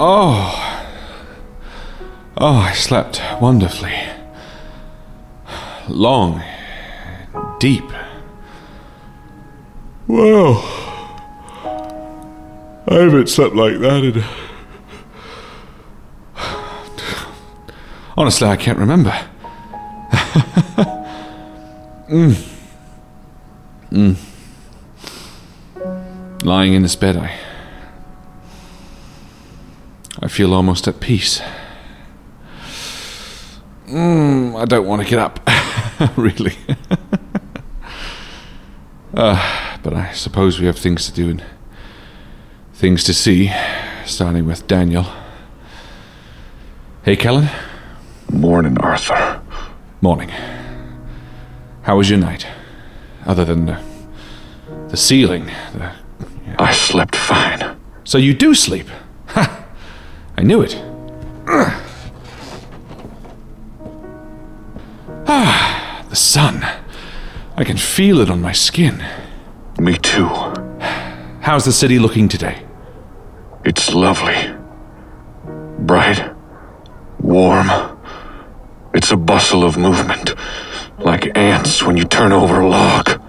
Oh. Oh, I slept wonderfully. Long. Deep. Wow. I haven't slept like that in. Honestly, I can't remember. mm. Mm. Lying in this bed, I. I feel almost at peace. Mm, I don't want to get up, really. uh, but I suppose we have things to do and things to see, starting with Daniel. Hey, Kellen. Morning, Arthur. Morning. How was your night? Other than the, the ceiling. The, I slept fine. so you do sleep? I knew it. Ah, the sun. I can feel it on my skin. Me too. How's the city looking today? It's lovely. Bright. Warm. It's a bustle of movement. Like ants when you turn over a log.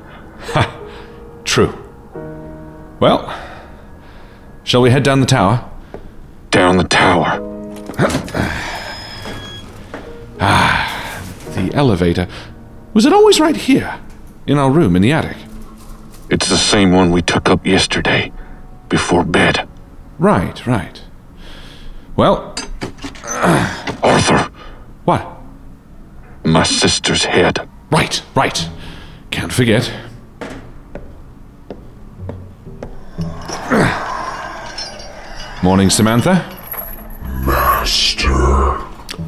Ha! True. Well, shall we head down the tower? Down the tower. Ah, the elevator. Was it always right here? In our room in the attic? It's the same one we took up yesterday. Before bed. Right, right. Well, Arthur, what? my sister's head. Right, right. Can't forget. Morning, Samantha. Master.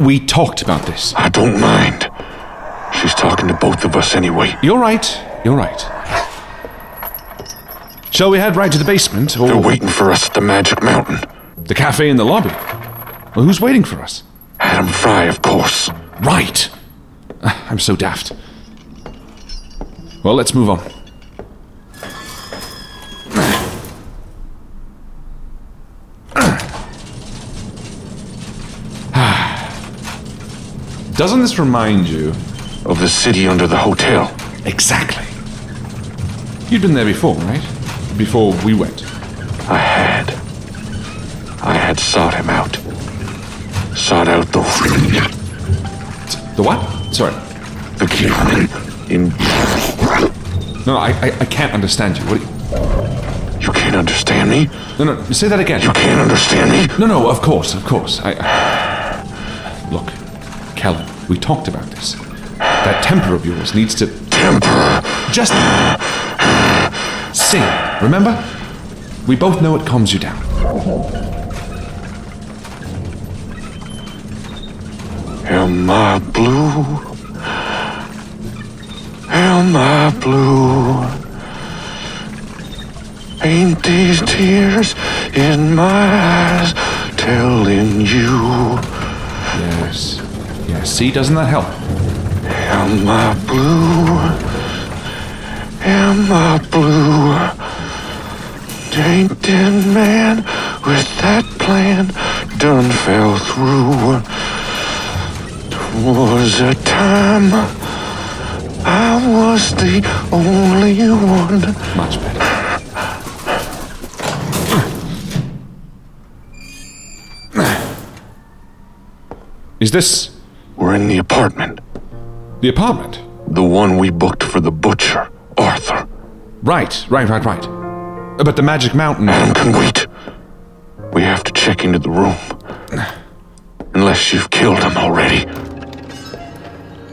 We talked about this. I don't mind. She's talking to both of us anyway. You're right. You're right. Shall we head right to the basement or They're waiting for us at the Magic Mountain. the cafe in the lobby? Well, who's waiting for us? Adam Fry, of course. Right. I'm so daft. Well, let's move on. Doesn't this remind you? Of the city under the hotel. Exactly. You'd been there before, right? Before we went. I had. I had sought him out. Sought out the The what? Sorry. the key in No, I, I, I can't understand you. What? You, you can't understand me? no, no. Say that again. You can't understand me? No, no. Of course, of course. I. Look, Kellen. We talked about this. That temper of yours needs to Temper. just sing. Remember? We both know it calms you down. Am I blue? Am I blue? Ain't these tears in my eyes telling you? Yes. Yes. See, doesn't that help? Am I blue? Am I blue? Ain't that man with that plan done fell through? Was a time I was the only one. Much better. Is this We're in the apartment. the apartment? The one we booked for the butcher, Arthur. Right, right, right, right. Uh, But the Magic Mountain. Adam can wait. We have to check into the room. Unless you've killed him already.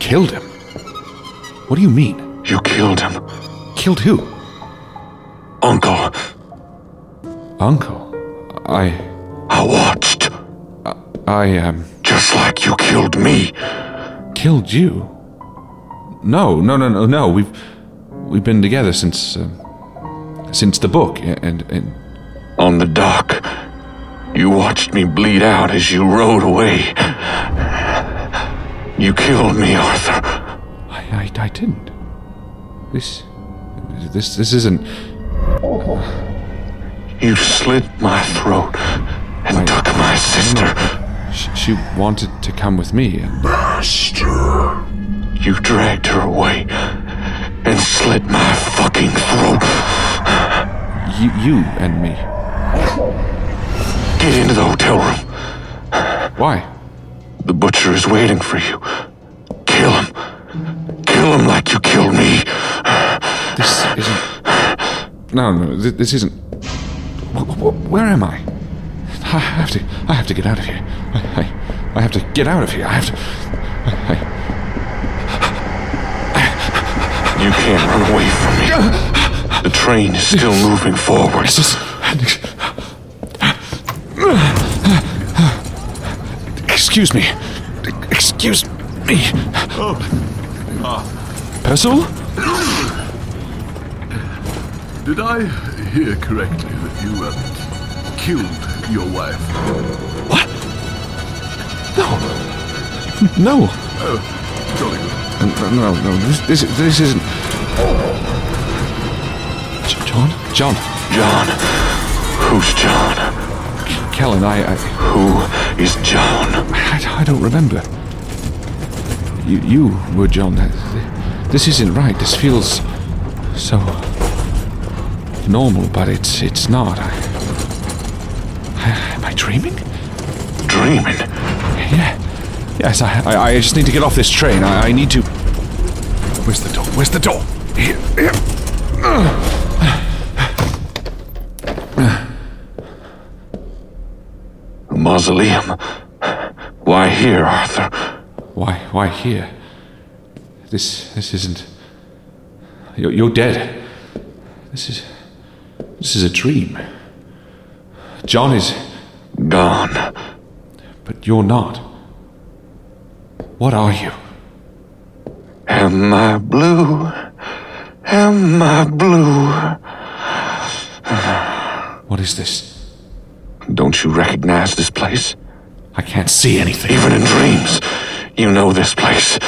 Killed him? What do you mean? You killed him. Killed who? Uncle, Uncle. I. I watched. I, um. Just like you killed me. Killed you? No, no, no, no, no. We've. We've been together since. Um, since the book, and. and On the dock. You watched me bleed out as you rode away. You killed me, Arthur. I, I, I didn't. This. This, this isn't. You slit my throat and took my sister. She, she wanted to come with me, and. You dragged her away and slit my fucking throat. You, you and me. Get into the hotel room. Why? The butcher is waiting for you. Kill him. Kill him like you killed me. This isn't. No, no, this isn't. Wh- wh- Where am I? I have to. I have to get out of here. I, I, I have to get out of here. I have to. I, I, You can't run away from me. The train is still moving forward. this is. Excuse me. Excuse me. Percival? Did I hear correctly that you uh, killed your wife? No. Oh, Jolly good. No, uh, no, no. This, this, this isn't. John? John. John. Who's John? Kellen, I. I Who is John? I, I don't remember. You, you were John. This isn't right. This feels so normal, but it's it's not. I, I, am I dreaming? Dreaming. Yeah. Yes. I, I I just need to get off this train. I, I need to. Where's the door? Where's the door? Here. Here. A mausoleum. Why here, Arthur? Why? Why here? This this isn't. You're, you're dead. This is. This is a dream. John is. Gone. But you're not. What are you? Am I blue? Am I blue? What is this? Don't you recognize this place? I can't see anything. Even in dreams, you know this place.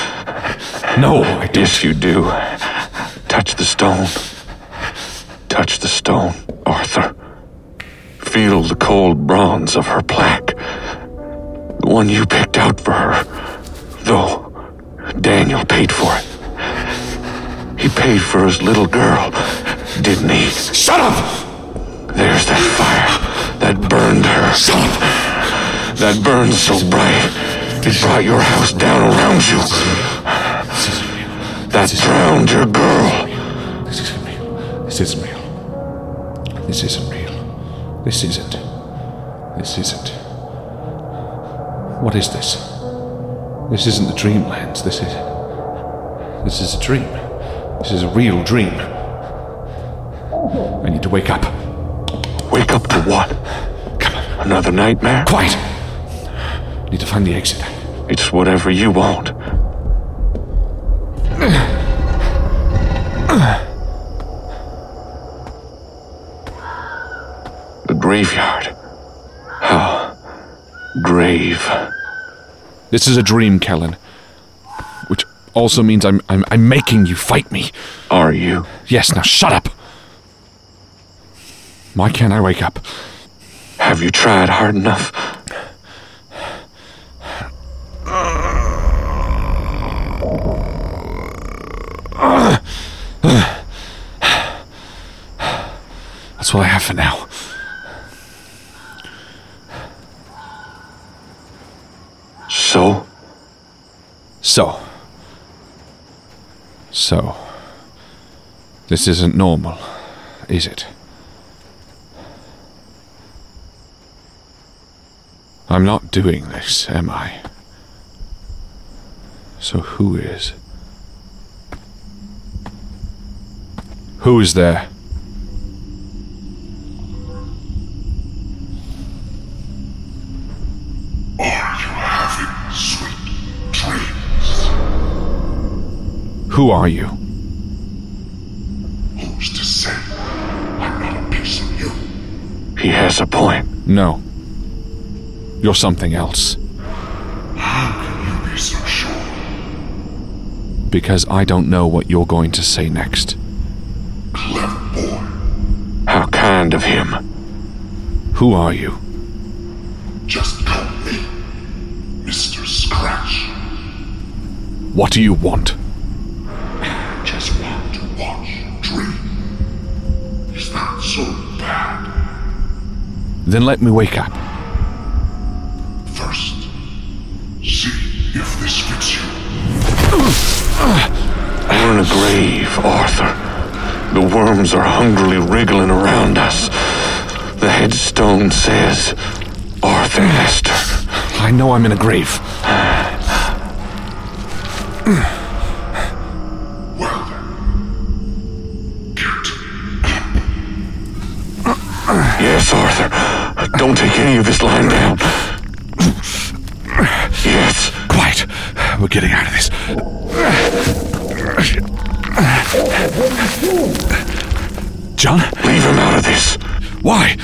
No, I don't. Yes, you do. Touch the stone. Touch the stone, Arthur. Feel the cold bronze of her plaque. The one you picked out for her. Though Daniel paid for it. He paid for his little girl, didn't he? Shut up! There's that fire that burned her. Shut up! That burned so bright. It brought your house down around you. This isn't real. That drowned your girl. This isn't real. This isn't real. This isn't real. This isn't. This isn't. What is this? This isn't the dreamlands. This is. This is a dream. This is a real dream. I need to wake up. Wake up to what? Come on. Another nightmare? Quiet! Need to find the exit. It's whatever you want. The graveyard. How grave. This is a dream, Kellen. Which also means I'm, I'm, I'm making you fight me. Are you? Yes, now shut up! Why can't I wake up? Have you tried hard enough? That's what I have for now. So? So. So. This isn't normal, is it? I'm not doing this, am I? So who is? Who is there? Who are you? Who's to say I'm not a piece of you? He has a point. No. You're something else. How can you be so sure? Because I don't know what you're going to say next. Clever boy. How kind of him. Who are you? Just call me Mr. Scratch. What do you want? Then let me wake up. First, see if this fits you. We're in a grave, Arthur. The worms are hungrily wriggling around us. The headstone says, Arthur Lester. I know I'm in a grave. Don't take any of this lying down. Yes. Quiet. We're getting out of this. John? Leave him out of this. Why?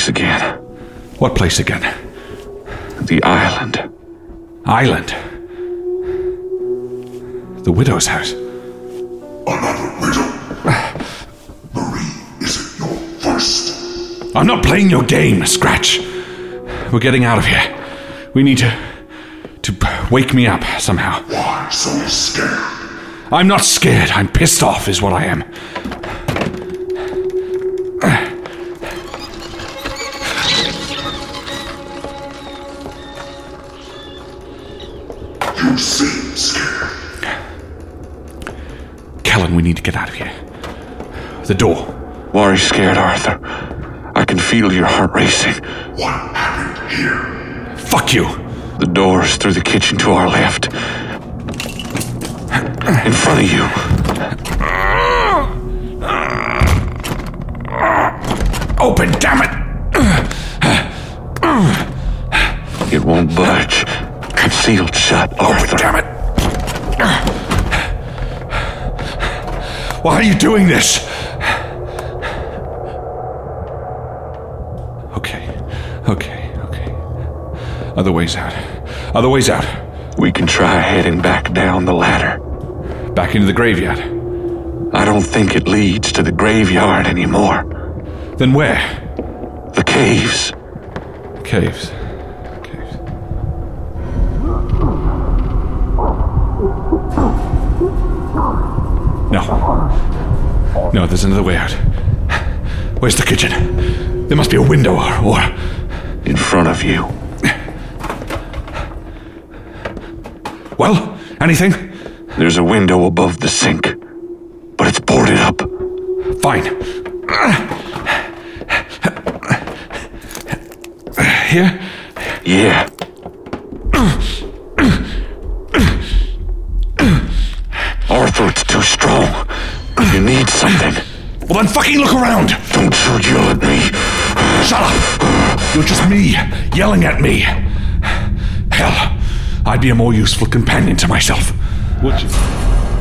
Place again. What place again? The island. Island. The widow's house. another widow. Marie isn't your first. I'm not playing your game, Scratch. We're getting out of here. We need to. to wake me up somehow. Why so scared? I'm not scared. I'm pissed off, is what I am. Seem scared. Kellen, we need to get out of here. The door. Why are you scared, Arthur? I can feel your heart racing. What happened here? Fuck you. The door's through the kitchen to our left. In front of you. Open, damn it! It won't budge. Concealed shut, Open, Arthur. damn it! Why are you doing this? Okay, okay, okay. Other ways out. Other ways out. We can try heading back down the ladder. Back into the graveyard. I don't think it leads to the graveyard anymore. Then where? The. Caves. Caves. No. No, there's another way out. Where's the kitchen? There must be a window or. or... In front of you. Well, anything? There's a window above the sink. But it's boarded up. Fine. Here? Yeah. Arthur, it's too strong. You need something. Well, fucking look around! Don't you yell at me. Shut up! You're just me, yelling at me. Hell, I'd be a more useful companion to myself. Would you?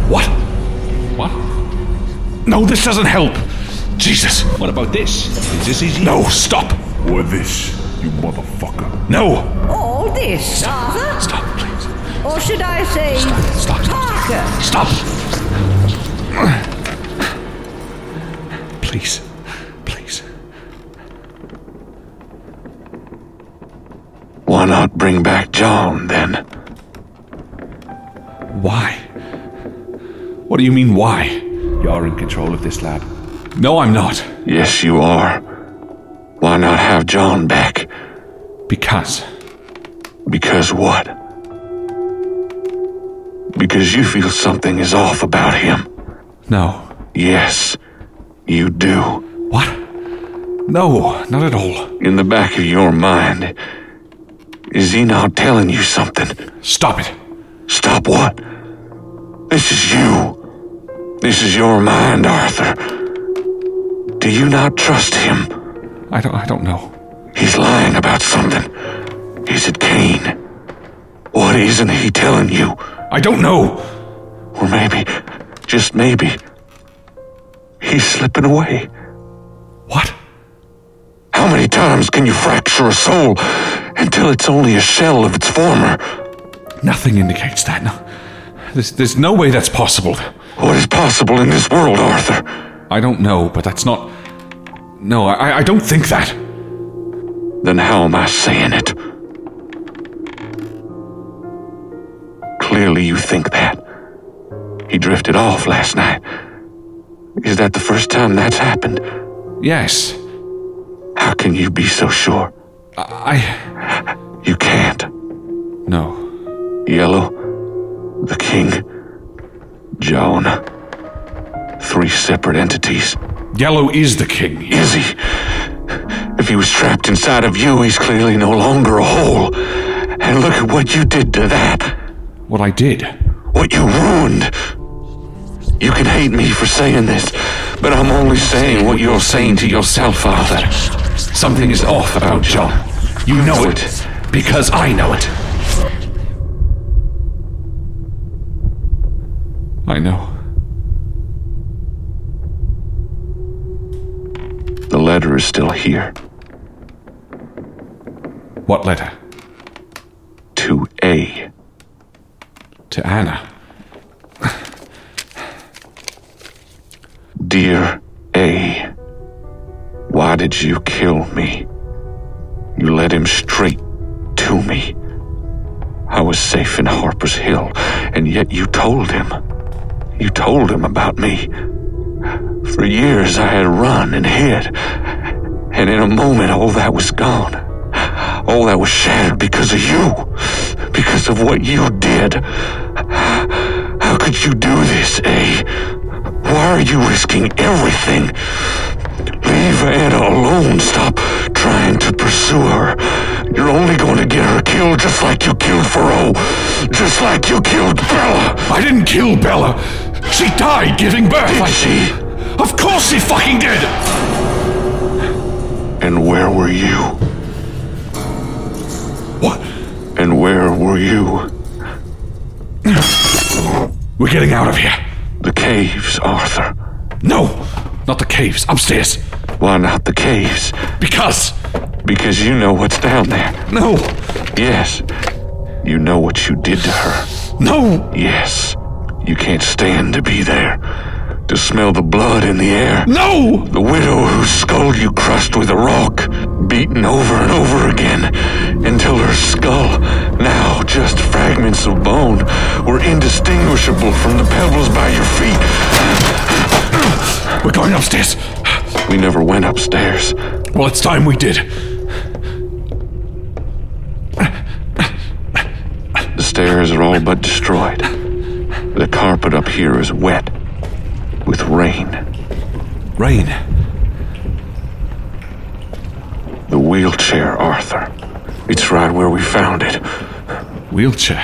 What? What? No, this doesn't help. Jesus. What about this? Is this easy? No, stop. Or this, you motherfucker. No. All this, Arthur? Stop, please. Or should I say, Stop. Parker? Stop. Please. Please. Why not bring back John then? Why? What do you mean, why? You're in control of this lab. No, I'm not. Yes, you are. Why not have John back? Because. Because what? Because you feel something is off about him. No. Yes, you do. What? No, not at all. In the back of your mind, is he not telling you something? Stop it. Stop what? This is you. This is your mind, Arthur. Do you not trust him? I don't I don't know. He's lying about something. Is it Kane? What isn't he telling you? I don't know. Or maybe, just maybe, he's slipping away. What? How many times can you fracture a soul until it's only a shell of its former? Nothing indicates that. No. There's, there's no way that's possible. What is possible in this world, Arthur? I don't know, but that's not. No, I, I don't think that. Then how am I saying it? Clearly, you think that. He drifted off last night. Is that the first time that's happened? Yes. How can you be so sure? I. You can't. No. Yellow, the king, John. Three separate entities. Yellow is the king. Is he? If he was trapped inside of you, he's clearly no longer a whole. And look at what you did to that. What I did. What you ruined. You can hate me for saying this, but I'm only saying what you're saying to yourself, Arthur. Something is off about John. You know it. Because I know it. I know. The letter is still here. What letter? To A. To Anna. Dear A. Why did you kill me? You led him straight to me. I was safe in Harper's Hill, and yet you told him. You told him about me. For years I had run and hid, and in a moment all that was gone. All that was shattered because of you, because of what you did. How could you do this, A? Are you risking everything? Leave Anna alone. Stop trying to pursue her. You're only going to get her killed just like you killed Faro. Just like you killed Bella. I didn't kill Bella. She died giving birth. Did she? Of course she fucking did. And where were you? What? And where were you? We're getting out of here. The caves, Arthur. No, not the caves. Upstairs. Why not the caves? Because. Because you know what's down there. No. Yes. You know what you did to her. No. Yes. You can't stand to be there. To smell the blood in the air. No. The widow whose skull you crushed with a rock, beaten over and over again, until her skull, now just fragments of bone, were indistinguishable from the pebbles by your feet. We're going upstairs. We never went upstairs. Well, it's time we did. The stairs are all but destroyed. The carpet up here is wet with rain. Rain. The wheelchair, Arthur. It's right where we found it. Wheelchair.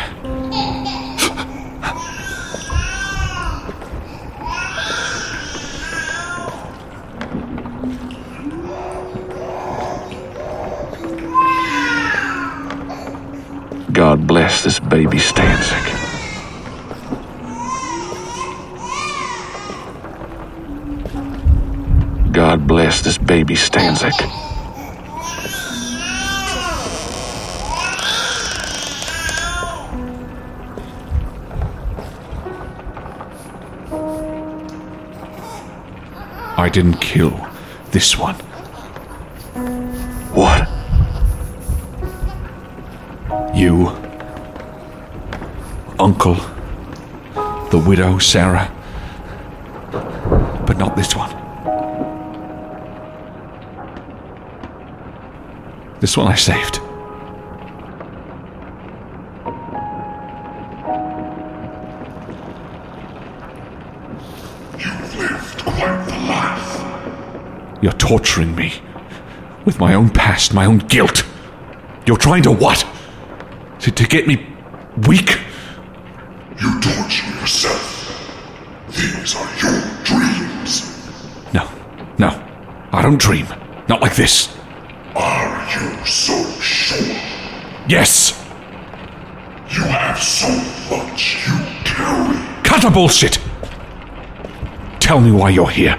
God bless this baby Stanzik. God bless this baby Stanzik. I didn't kill this one. What? You, Uncle, The widow, Sarah. But not this one. This one I saved. You've lived quite the life. You're torturing me. With my own past, my own guilt. You're trying to what? To, to get me weak? You torture yourself. These are your dreams. No, no. I don't dream. Not like this. Yes! You have so much you carry. Cut the bullshit! Tell me why you're here.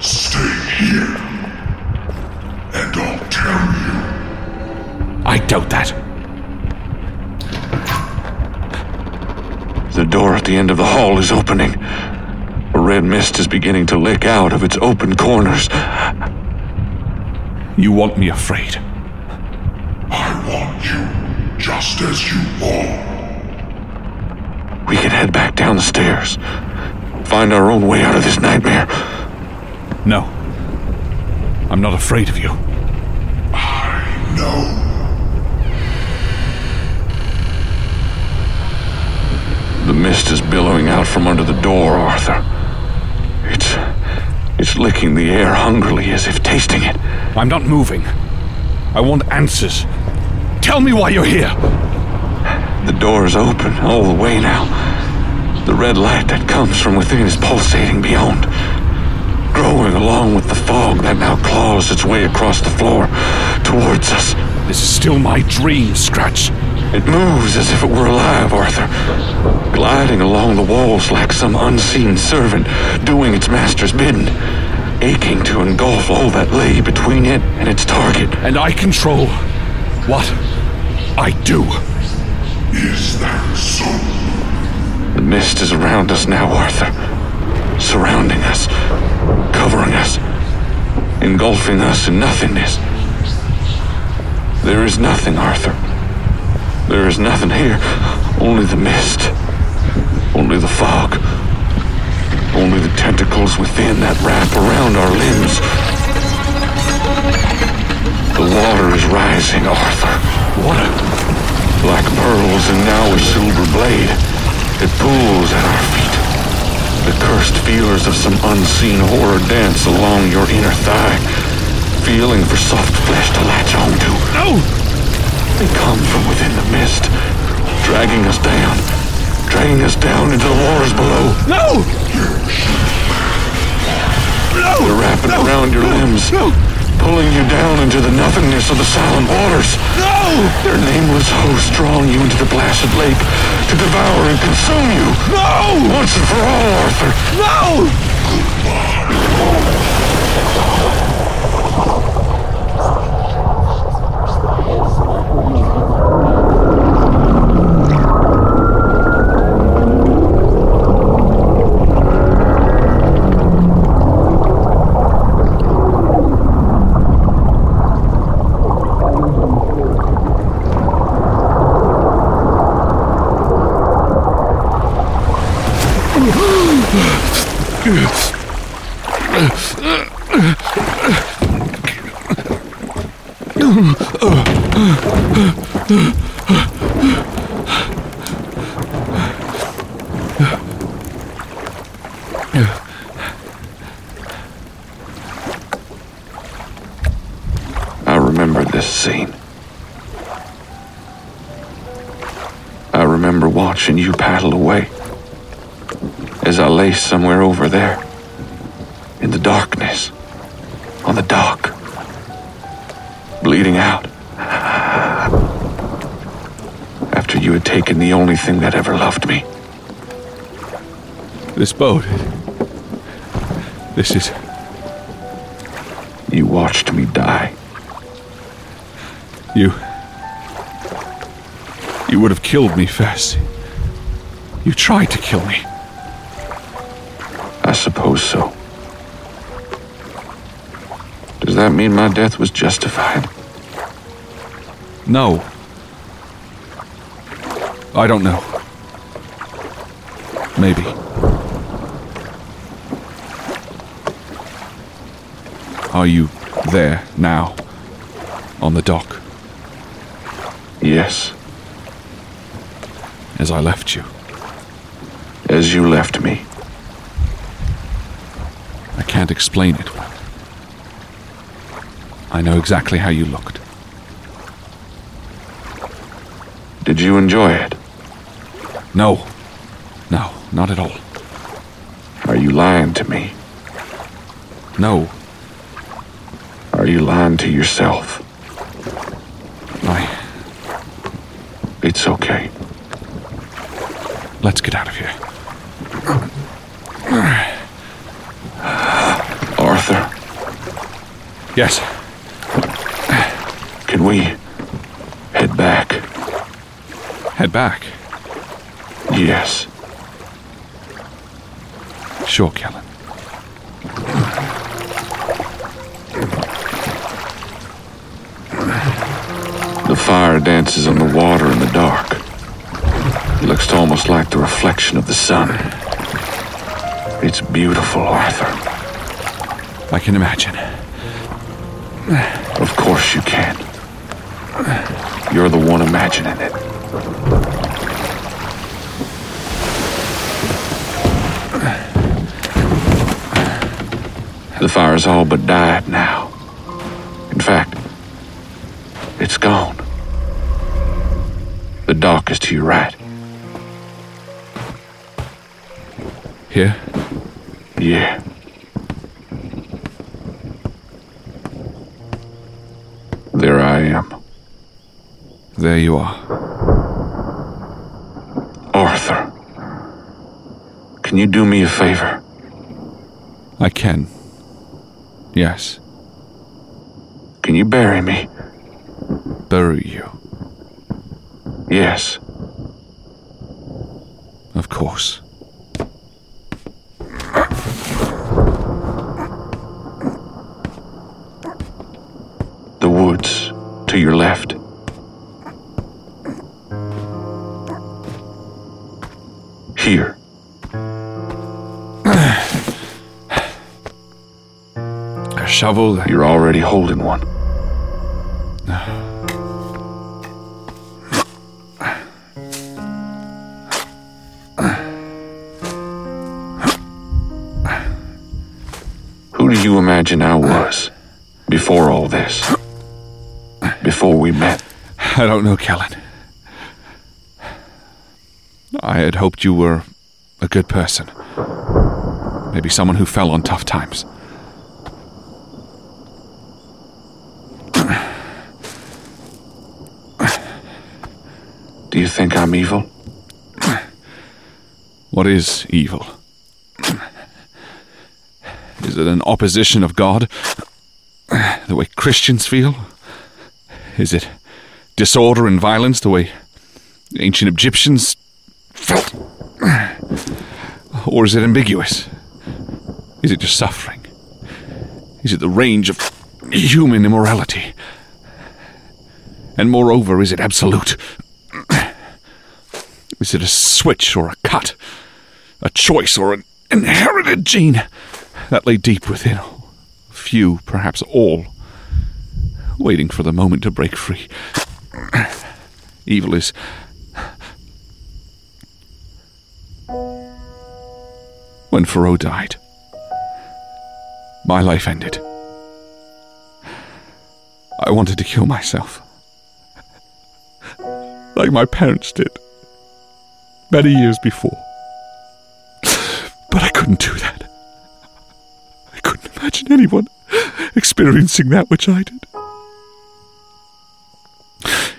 Stay here. And I'll tell you. I doubt that. The door at the end of the hall is opening. A red mist is beginning to lick out of its open corners. You want me afraid. Just as you are. We can head back down the stairs. Find our own way out of this nightmare. No. I'm not afraid of you. I know. The mist is billowing out from under the door, Arthur. It's. It's licking the air hungrily as if tasting it. I'm not moving. I want answers. Tell me why you're here. The door is open all the way now. The red light that comes from within is pulsating beyond, growing along with the fog that now claws its way across the floor towards us. This is still my dream, Scratch. It moves as if it were alive, Arthur, gliding along the walls like some unseen servant doing its master's bidding, aching to engulf all that lay between it and its target. And I control what I do. Is that so? The mist is around us now, Arthur, surrounding us, covering us, engulfing us in nothingness. There is nothing, Arthur. There is nothing here. Only the mist. Only the fog. Only the tentacles within that wrap around our limbs. The water is rising, Arthur. Water? Like pearls and now a silver blade. It pools at our feet. The cursed feelers of some unseen horror dance along your inner thigh, feeling for soft flesh to latch onto. No! They come from within the mist, dragging us down, dragging us down into the waters below. No! No! They're wrapping no! around your no! limbs, No! Pulling you down into the nothingness of the silent waters. No! Their nameless hosts drawing you into the blasted lake to devour and consume you. No! Once and for all, Arthur. No! I killed me, Fess. You tried to kill me. I suppose so. Does that mean my death was justified? No. I don't know. Maybe. Are you there now? On the dock? Yes, As I left you? as you left me. I can't explain it. I know exactly how you looked. Did you enjoy it? No. No, not at all. Are you lying to me? No. Are you lying to yourself? I. It's okay. Let's get out of here. Arthur, Yes. can we head back? Head back. Yes. Sure, Kellen. The fire dances on the water in the dark. It looks almost like the reflection of the sun. It's beautiful, Arthur. I can imagine. Of course you can. You're the one imagining it. The fire's all but died now. In fact, it's gone. The dock is to your right. Here? Yeah. There I am. There you are. Arthur. Can you do me a favor? I can. Yes. Can you bury me? Bury you. Yes. Of course. The woods to your left. Here. A shovel. You're already holding one. We met? I don't know, Kellen. I had hoped you were a good person. Maybe someone who fell on tough times. Do you think I'm evil? What is evil? Is it an opposition of God? The way Christians feel? Is it disorder and violence the way ancient Egyptians felt? Or is it ambiguous? Is it just suffering? Is it the range of human immorality? And moreover, is it absolute? Is it a switch or a cut? A choice or an inherited gene that lay deep within? Few, perhaps all, waiting for the moment to break free. Evil is. When Thoreau died, my life ended. I wanted to kill myself. Like my parents did many years before. But I couldn't do that. I couldn't imagine anyone experiencing that which I did.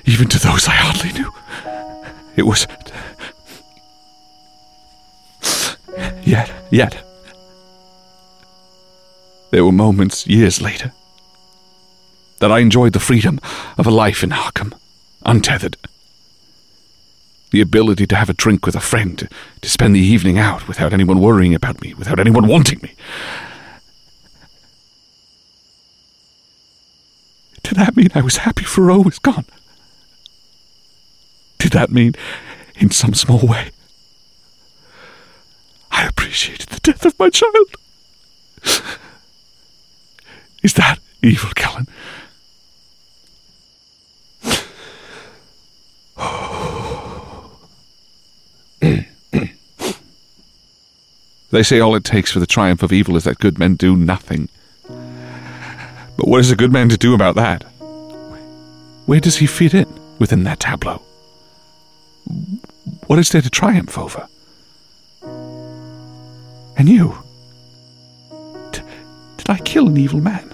Even to those I hardly knew. It was. Yet, yet. There were moments years later that I enjoyed the freedom of a life in Arkham, untethered the ability to have a drink with a friend, to spend the evening out without anyone worrying about me, without anyone wanting me. Did that mean I was happy Thoreau was gone? Did that mean, in some small way, I appreciated the death of my child. Is that evil, Callan? they say all it takes for the triumph of evil is that good men do nothing. But what is a good man to do about that? Where does he fit in within that tableau? What is there to triumph over? And you? D- did I kill an evil man?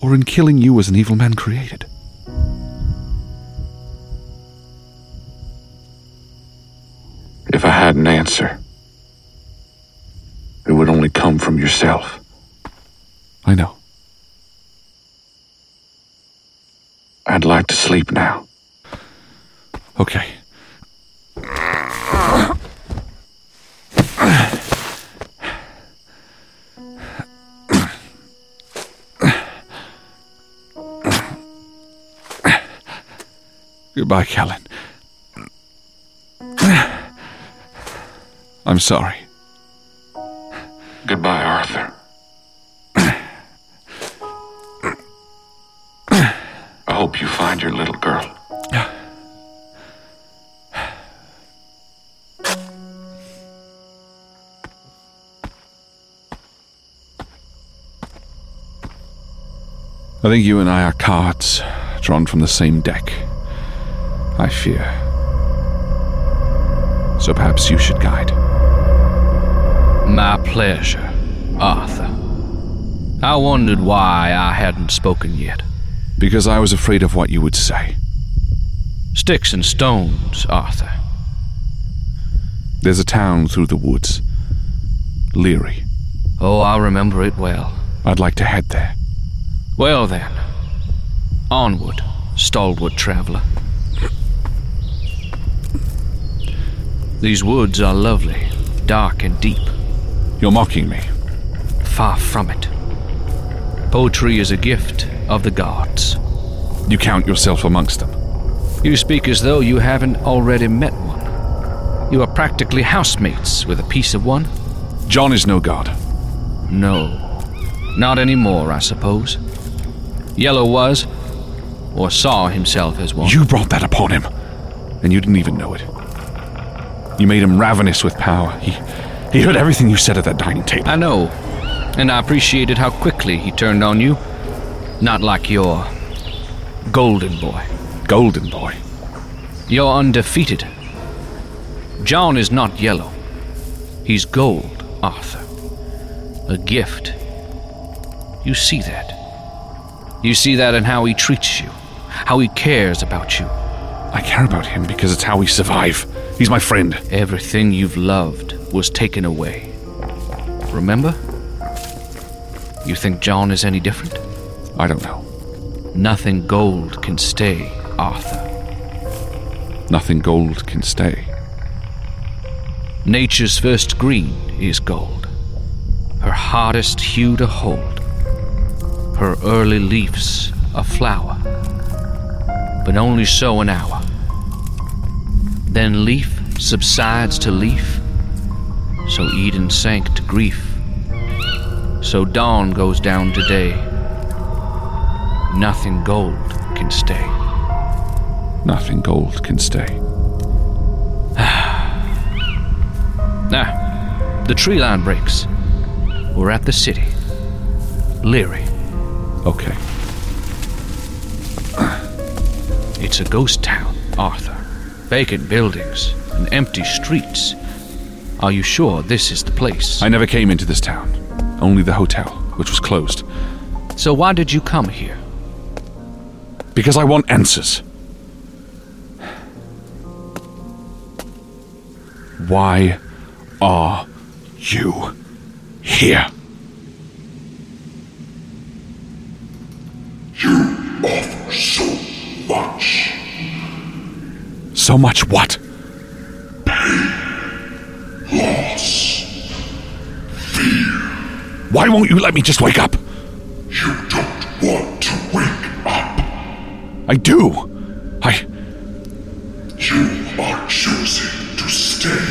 Or in killing you was an evil man created? If I had an answer, it would only come from yourself. I know. I'd like to sleep now. Okay. Goodbye, Callan. I'm sorry. Goodbye, I think you and I are cards drawn from the same deck. I fear. So perhaps you should guide. My pleasure, Arthur. I wondered why I hadn't spoken yet. Because I was afraid of what you would say. Sticks and stones, Arthur. There's a town through the woods. Leary. Oh, I remember it well. I'd like to head there. Well then, onward, stalwart traveler. These woods are lovely, dark and deep. You're mocking me. Far from it. Poetry is a gift of the gods. You count yourself amongst them. You speak as though you haven't already met one. You are practically housemates with a piece of one. John is no god. No. Not anymore, I suppose. Yellow was, or saw himself as one. You brought that upon him, and you didn't even know it. You made him ravenous with power. He, he heard everything you said at that dining table. I know, and I appreciated how quickly he turned on you. Not like your golden boy. Golden boy. You're undefeated. John is not yellow. He's gold, Arthur. A gift. You see that. You see that in how he treats you, how he cares about you. I care about him because it's how we survive. He's my friend. Everything you've loved was taken away. Remember? You think John is any different? I don't know. Nothing gold can stay, Arthur. Nothing gold can stay. Nature's first green is gold, her hardest hue to hold, her early leaves a flower, but only so an hour. Then leaf subsides to leaf, so Eden sank to grief, so dawn goes down to day. Nothing gold can stay. Nothing gold can stay. Ah, the tree line breaks. We're at the city. Leary. Okay. It's a ghost town, Arthur. Vacant buildings and empty streets. Are you sure this is the place? I never came into this town. Only the hotel, which was closed. So why did you come here? Because I want answers. Why are you here? So much what? Pain. Loss. Fear. Why won't you let me just wake up? You don't want to wake up. I do. I. You are choosing to stay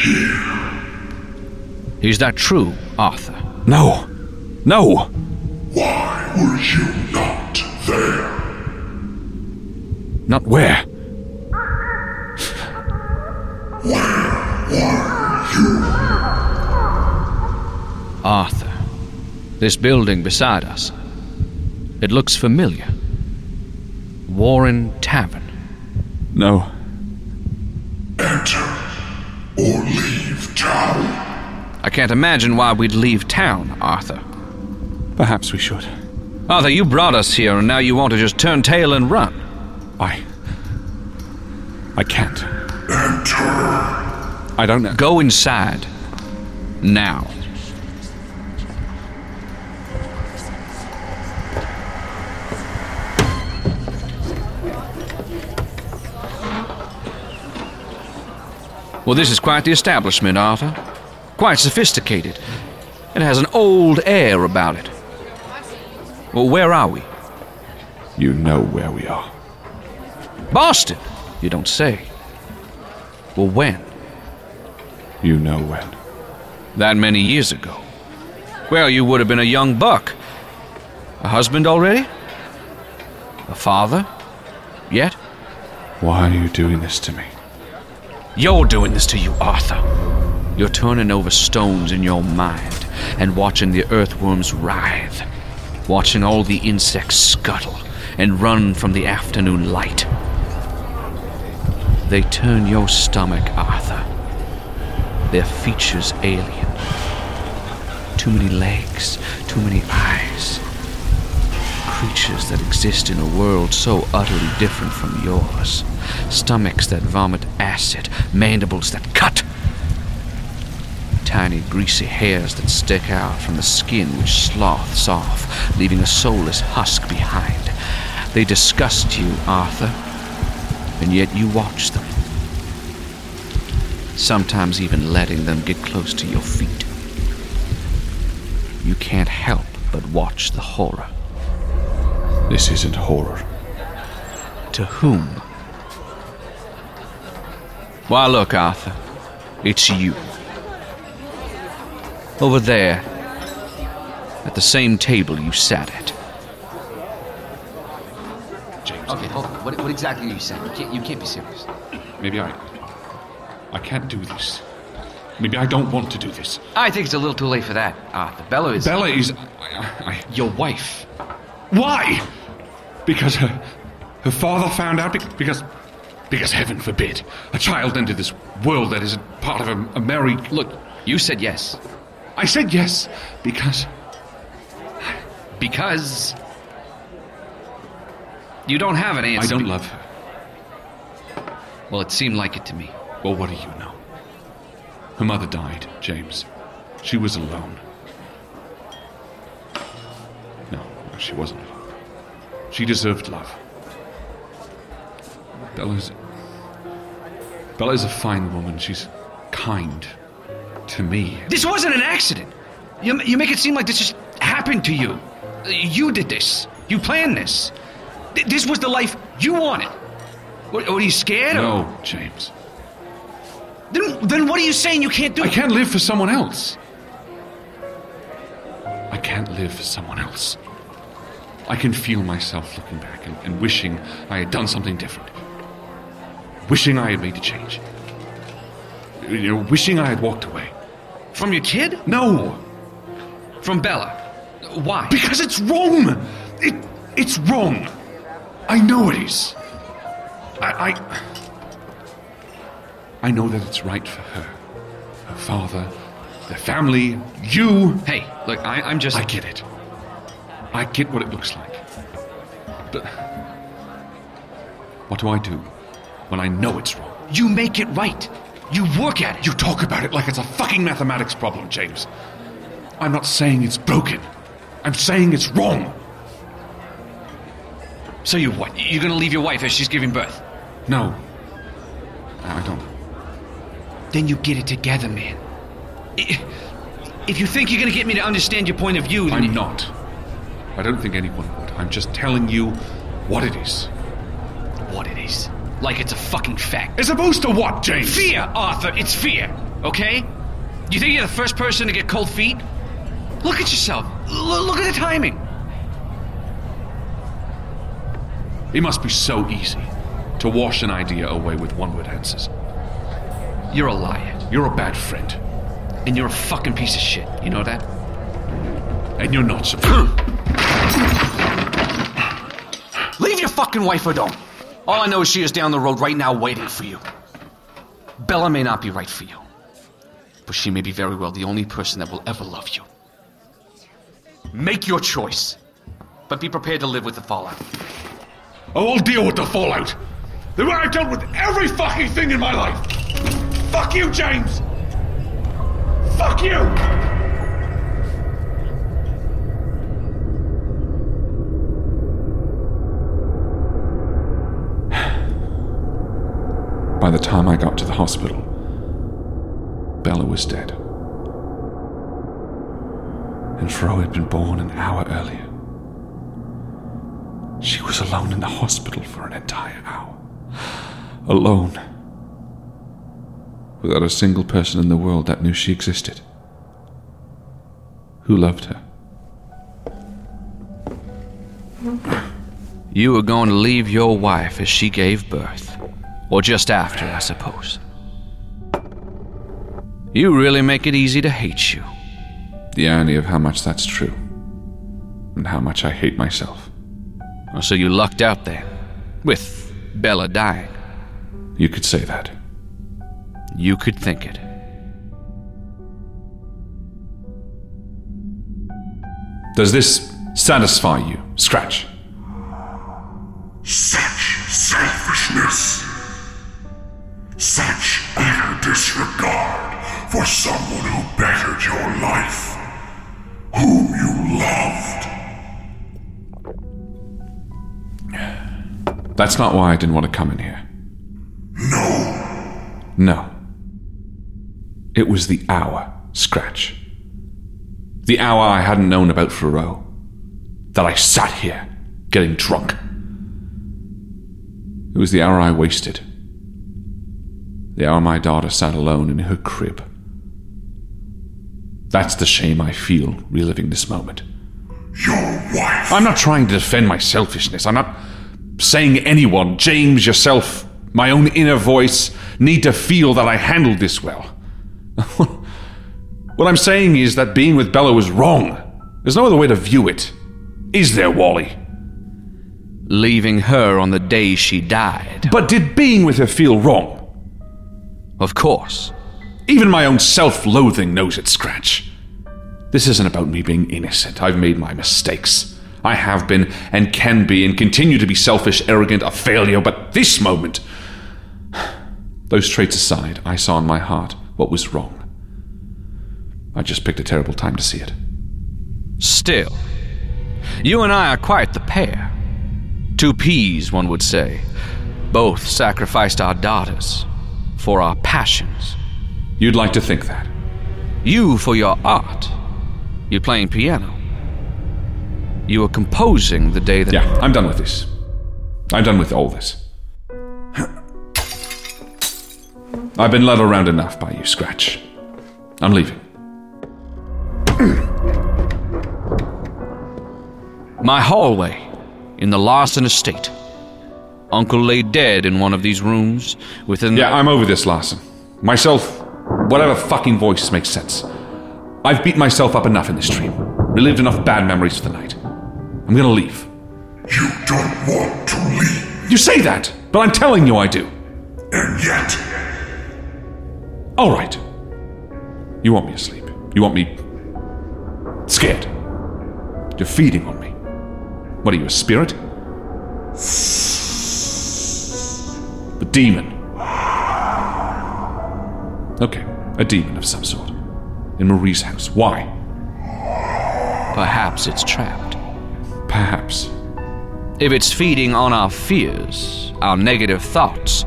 here. Is that true, Arthur? No. No. Why were you not there? Not where? Arthur, this building beside us. It looks familiar. Warren Tavern. No. Enter or leave town. I can't imagine why we'd leave town, Arthur. Perhaps we should. Arthur, you brought us here and now you want to just turn tail and run. I. I can't. Enter. I don't know. Go inside. Now. Well, this is quite the establishment, Arthur. Quite sophisticated. It has an old air about it. Well, where are we? You know where we are. Boston! You don't say. Well, when? You know when. That many years ago. Well, you would have been a young buck. A husband already? A father? Yet? Why are you doing this to me? You're doing this to you, Arthur. You're turning over stones in your mind and watching the earthworms writhe, watching all the insects scuttle and run from the afternoon light. They turn your stomach, Arthur. Their features alien. Too many legs, too many eyes. Creatures that exist in a world so utterly different from yours. Stomachs that vomit acid, mandibles that cut. Tiny greasy hairs that stick out from the skin which sloths off, leaving a soulless husk behind. They disgust you, Arthur, and yet you watch them. Sometimes even letting them get close to your feet. You can't help but watch the horror. This isn't horror. To whom? Why, look, Arthur. It's you. Over there. At the same table you sat at. James. Okay, hold on. What, what exactly are you saying? You can't, you can't be serious. Maybe I. I can't do this. Maybe I don't want to do this. I think it's a little too late for that, Arthur. Bella is. Bella is. I, I, Your wife. why? Because her, her father found out. Because, because heaven forbid, a child entered this world that isn't part of a, a married. Look, you said yes. I said yes because Because. You don't have an answer. I don't love her. Well, it seemed like it to me. Well, what do you know? Her mother died, James. She was alone. No, no, she wasn't. She deserved love. Bella's. Bella's a fine woman. She's kind to me. This wasn't an accident. You, you make it seem like this just happened to you. You did this. You planned this. Th- This was the life you wanted. What, are you scared? or- No, James. Then, then what are you saying you can't do? I can't live for someone else. I can't live for someone else. I can feel myself looking back and, and wishing I had done something different. Wishing I had made a change. You know, wishing I had walked away. From your kid? No! From Bella. Why? Because it's wrong! It, it's wrong! I know it is. I, I. I know that it's right for her, her father, their family, you. Hey, look, I, I'm just. I get it. I get what it looks like. But. What do I do when I know it's wrong? You make it right. You work at it. You talk about it like it's a fucking mathematics problem, James. I'm not saying it's broken. I'm saying it's wrong. So you what? You're gonna leave your wife as she's giving birth? No. I don't. Then you get it together, man. If you think you're gonna get me to understand your point of view, then I'm not. I don't think anyone would. I'm just telling you what it is. what it is. Like it's a fucking fact. As opposed to what, James? Fear, Arthur. It's fear. Okay? You think you're the first person to get cold feet? Look at yourself. L- look at the timing. It must be so easy to wash an idea away with one word answers. You're a liar. You're a bad friend. And you're a fucking piece of shit. You know that? And you're not supposed. fucking wife alone. All I know is she is down the road right now waiting for you. Bella may not be right for you, but she may be very well the only person that will ever love you. Make your choice, but be prepared to live with the fallout. I'll deal with the fallout. The way I've dealt with every fucking thing in my life. Fuck you, James. Fuck you. By the time I got to the hospital, Bella was dead. And Fro had been born an hour earlier. She was alone in the hospital for an entire hour. Alone. Without a single person in the world that knew she existed. Who loved her. You were going to leave your wife as she gave birth. Or just after, I suppose. You really make it easy to hate you. The irony of how much that's true. And how much I hate myself. So you lucked out then, with Bella dying. You could say that. You could think it. Does this satisfy you, Scratch? Such selfishness. Such utter disregard for someone who bettered your life. Whom you loved. That's not why I didn't want to come in here. No. No. It was the hour, Scratch. The hour I hadn't known about Thoreau. That I sat here, getting drunk. It was the hour I wasted. The hour my daughter sat alone in her crib. That's the shame I feel reliving this moment. Your wife. I'm not trying to defend my selfishness. I'm not saying anyone, James, yourself, my own inner voice, need to feel that I handled this well. what I'm saying is that being with Bella was wrong. There's no other way to view it. Is there, Wally? Leaving her on the day she died. But did being with her feel wrong? Of course. Even my own self loathing knows it, Scratch. This isn't about me being innocent. I've made my mistakes. I have been and can be and continue to be selfish, arrogant, a failure, but this moment. Those traits aside, I saw in my heart what was wrong. I just picked a terrible time to see it. Still, you and I are quite the pair. Two peas, one would say. Both sacrificed our daughters for our passions. You'd like to think that. You for your art. You're playing piano. You were composing the day that. Yeah, I'm done with this. I'm done with all this. I've been led around enough by you, Scratch. I'm leaving. My hallway in the Larson estate. Uncle lay dead in one of these rooms within. Yeah, I'm over this, Larson. Myself, whatever fucking voice makes sense. I've beat myself up enough in this dream, relived enough bad memories for the night. I'm gonna leave. You don't want to leave. You say that, but I'm telling you I do. And yet. All right. You want me asleep. You want me. scared. You're feeding on me. What are you, a spirit? A demon. Okay, a demon of some sort. In Marie's house. Why? Perhaps it's trapped. Perhaps. If it's feeding on our fears, our negative thoughts,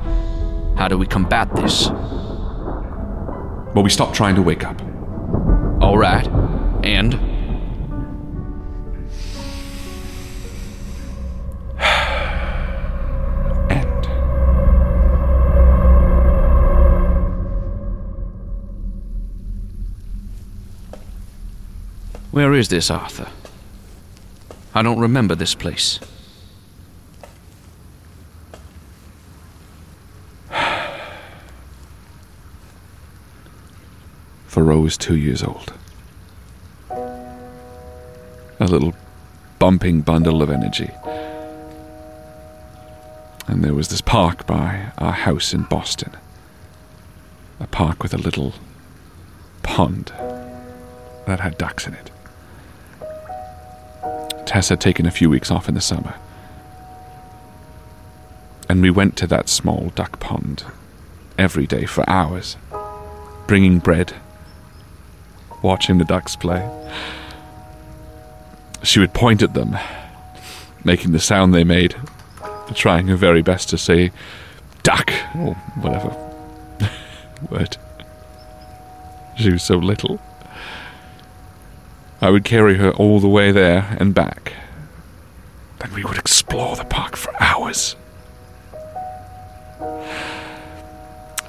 how do we combat this? Well, we stop trying to wake up. All right. And? Where is this, Arthur? I don't remember this place. Thoreau was two years old. A little bumping bundle of energy. And there was this park by our house in Boston. A park with a little pond that had ducks in it. Tess had taken a few weeks off in the summer. And we went to that small duck pond every day for hours, bringing bread, watching the ducks play. She would point at them, making the sound they made, trying her very best to say duck or whatever word. She was so little. I would carry her all the way there and back. Then we would explore the park for hours.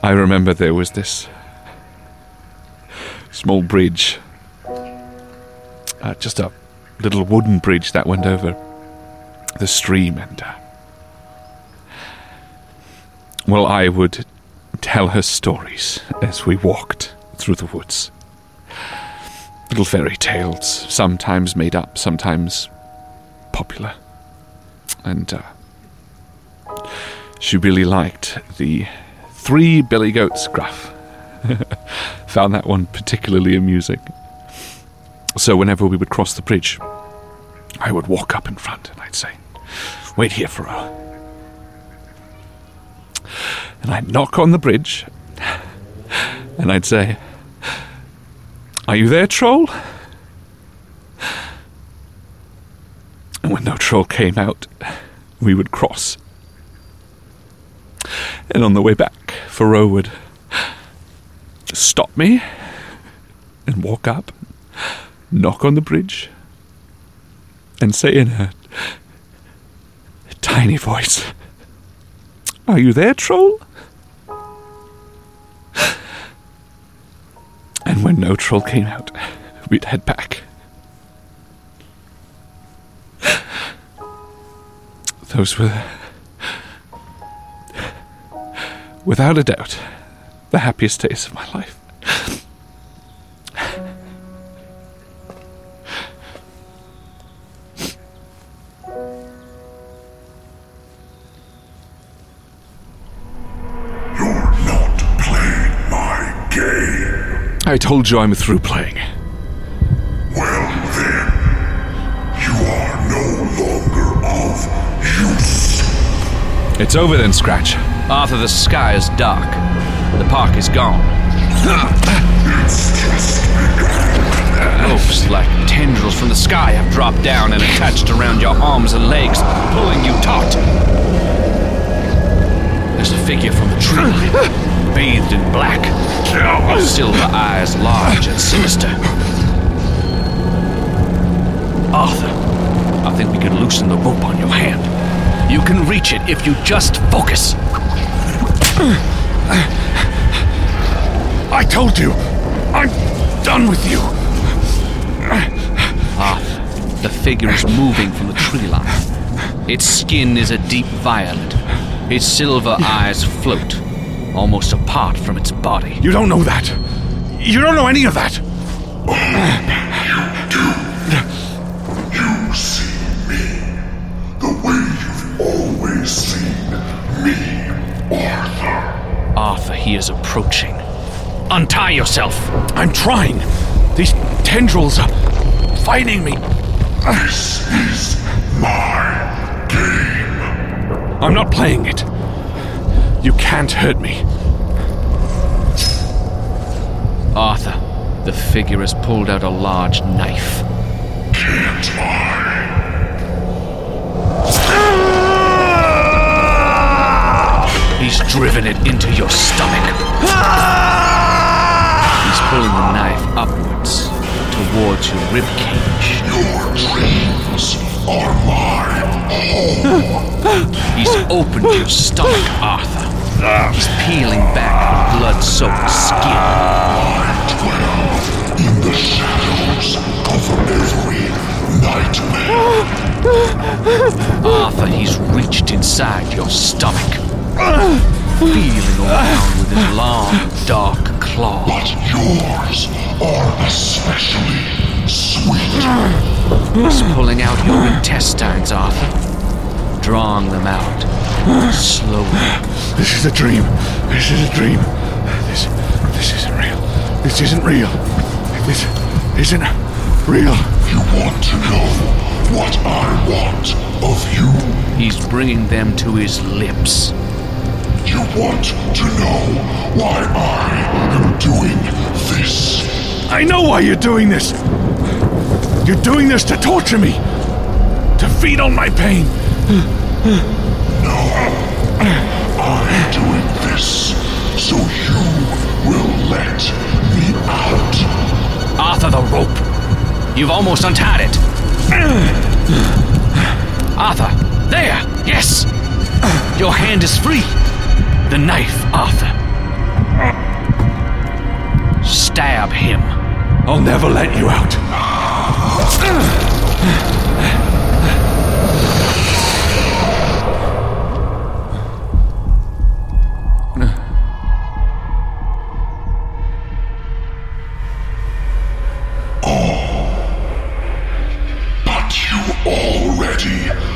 I remember there was this small bridge, uh, just a little wooden bridge that went over the stream, and uh, well, I would tell her stories as we walked through the woods. Little fairy tales, sometimes made up, sometimes popular. And uh, she really liked the Three Billy Goats gruff. Found that one particularly amusing. So whenever we would cross the bridge, I would walk up in front and I'd say, Wait here, Thoreau. And I'd knock on the bridge and I'd say, Are you there, troll? And when no troll came out, we would cross. And on the way back, Thoreau would stop me and walk up, knock on the bridge, and say in a tiny voice, Are you there, troll? And when no troll came out, we'd head back. Those were, without a doubt, the happiest days of my life. I told you I'm through playing. Well, then, you are no longer of use. It's over then, Scratch. Arthur, the sky is dark. The park is gone. It's just begun. Ropes like tendrils from the sky have dropped down and attached around your arms and legs, pulling you taut. There's a figure from the tree line, bathed in black, silver eyes large and sinister. Arthur, I think we can loosen the rope on your hand. You can reach it if you just focus. I told you, I'm done with you. Arthur, the figure is moving from the tree line. Its skin is a deep violet. Its silver eyes float, almost apart from its body. You don't know that. You don't know any of that. Oh, you do. You see me the way you've always seen me, Arthur. Arthur, he is approaching. Untie yourself. I'm trying. These tendrils are fighting me. This is my game. I'm not playing it. You can't hurt me. Arthur, the figure has pulled out a large knife. Can't I? He's driven it into your stomach. He's pulling the knife upwards towards your rib cage. Your dreams are my home. He's opened your stomach, Arthur. He's peeling back the blood soaked skin. I dwell in the shadows of every nightmare. Arthur, he's reached inside your stomach, feeling around with his long, dark claws. But yours are especially sweet. He's pulling out your intestines, Arthur, drawing them out slowly. This is a dream. This is a dream. This, this isn't real. This isn't real. This isn't real. You want to know what I want of you? He's bringing them to his lips. You want to know why I am doing this? I know why you're doing this. You're doing this to torture me. To feed on my pain. I'm doing this so you will let me out. Arthur, the rope. You've almost untied it. Arthur, there. Yes. Your hand is free. The knife, Arthur. Stab him. I'll never let you out. Already have.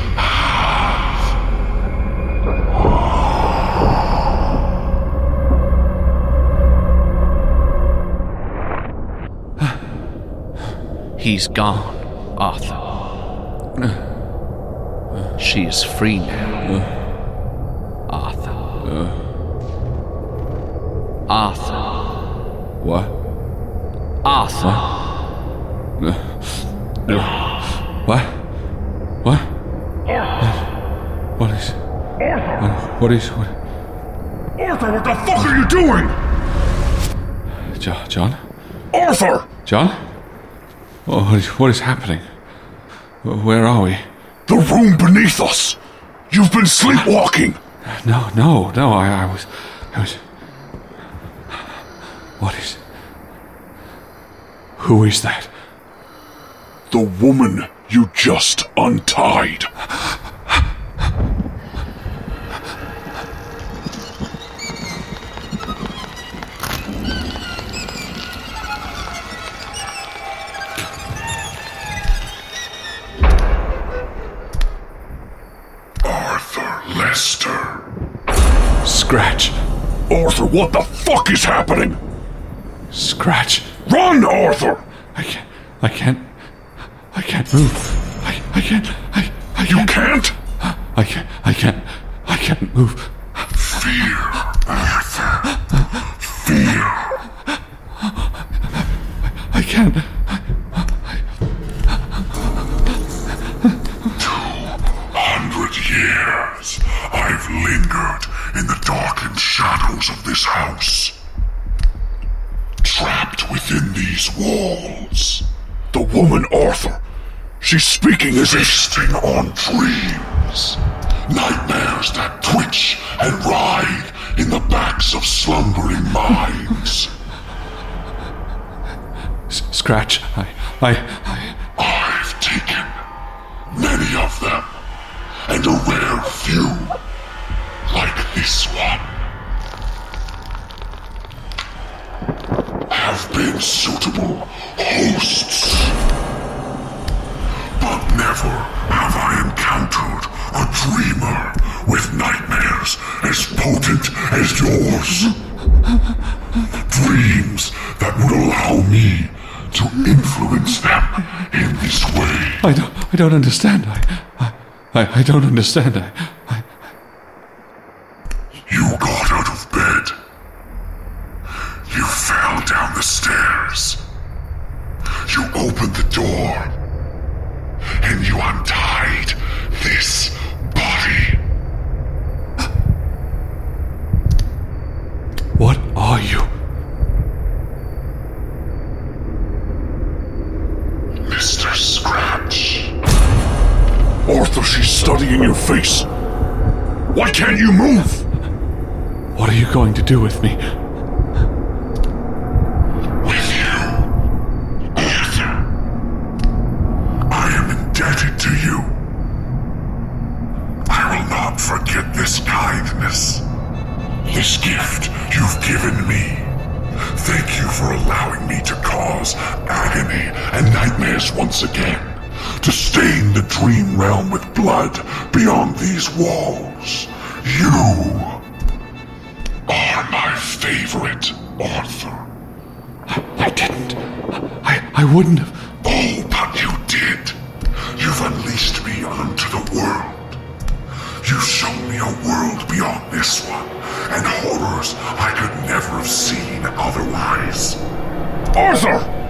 He's gone, Arthur. She is free now. Arthur. Arthur. What? Arthur. What? What? What is? What, is? What? Arthur, what the fuck are you doing? Jo- John? Arthur! John? Oh, what is, what is happening? Where are we? The room beneath us! You've been sleepwalking! No, no, no. I, I was, I was. What is? Who is that? The woman you just untied. What the fuck is happening? Scratch. Run, Arthur! I can't. I can't. I can't move. I, I can't. I, I You can't. can't? I can't. I can't. I can't move. Fear, Arthur. Fear. I can't. Years I've lingered in the darkened shadows of this house. Trapped within these walls. The woman Arthur, she's speaking as if feasting on dreams. Nightmares that twitch and writhe in the backs of slumbering minds. Scratch. I. I. I. I've taken many of them, and a rare few, like this one, have been suitable hosts. But never have I encountered a dreamer with nightmares as potent as yours. Dreams that would allow me to influence them in this way. I don't. I don't understand. I. I. I, I don't understand. I. I. You got out of bed. You fell down the stairs. You opened the door. And you untied this body. What are you? So she's studying your face? Why can't you move? What are you going to do with me? With you, Arthur. I am indebted to you. I will not forget this kindness, this gift you've given me. Thank you for allowing me to cause agony and nightmares once again. To stain the dream realm with blood beyond these walls. You are my favorite Arthur. I didn't. I, I wouldn't have. Oh, but you did. You've unleashed me onto the world. You've shown me a world beyond this one, and horrors I could never have seen otherwise. Arthur! You have brought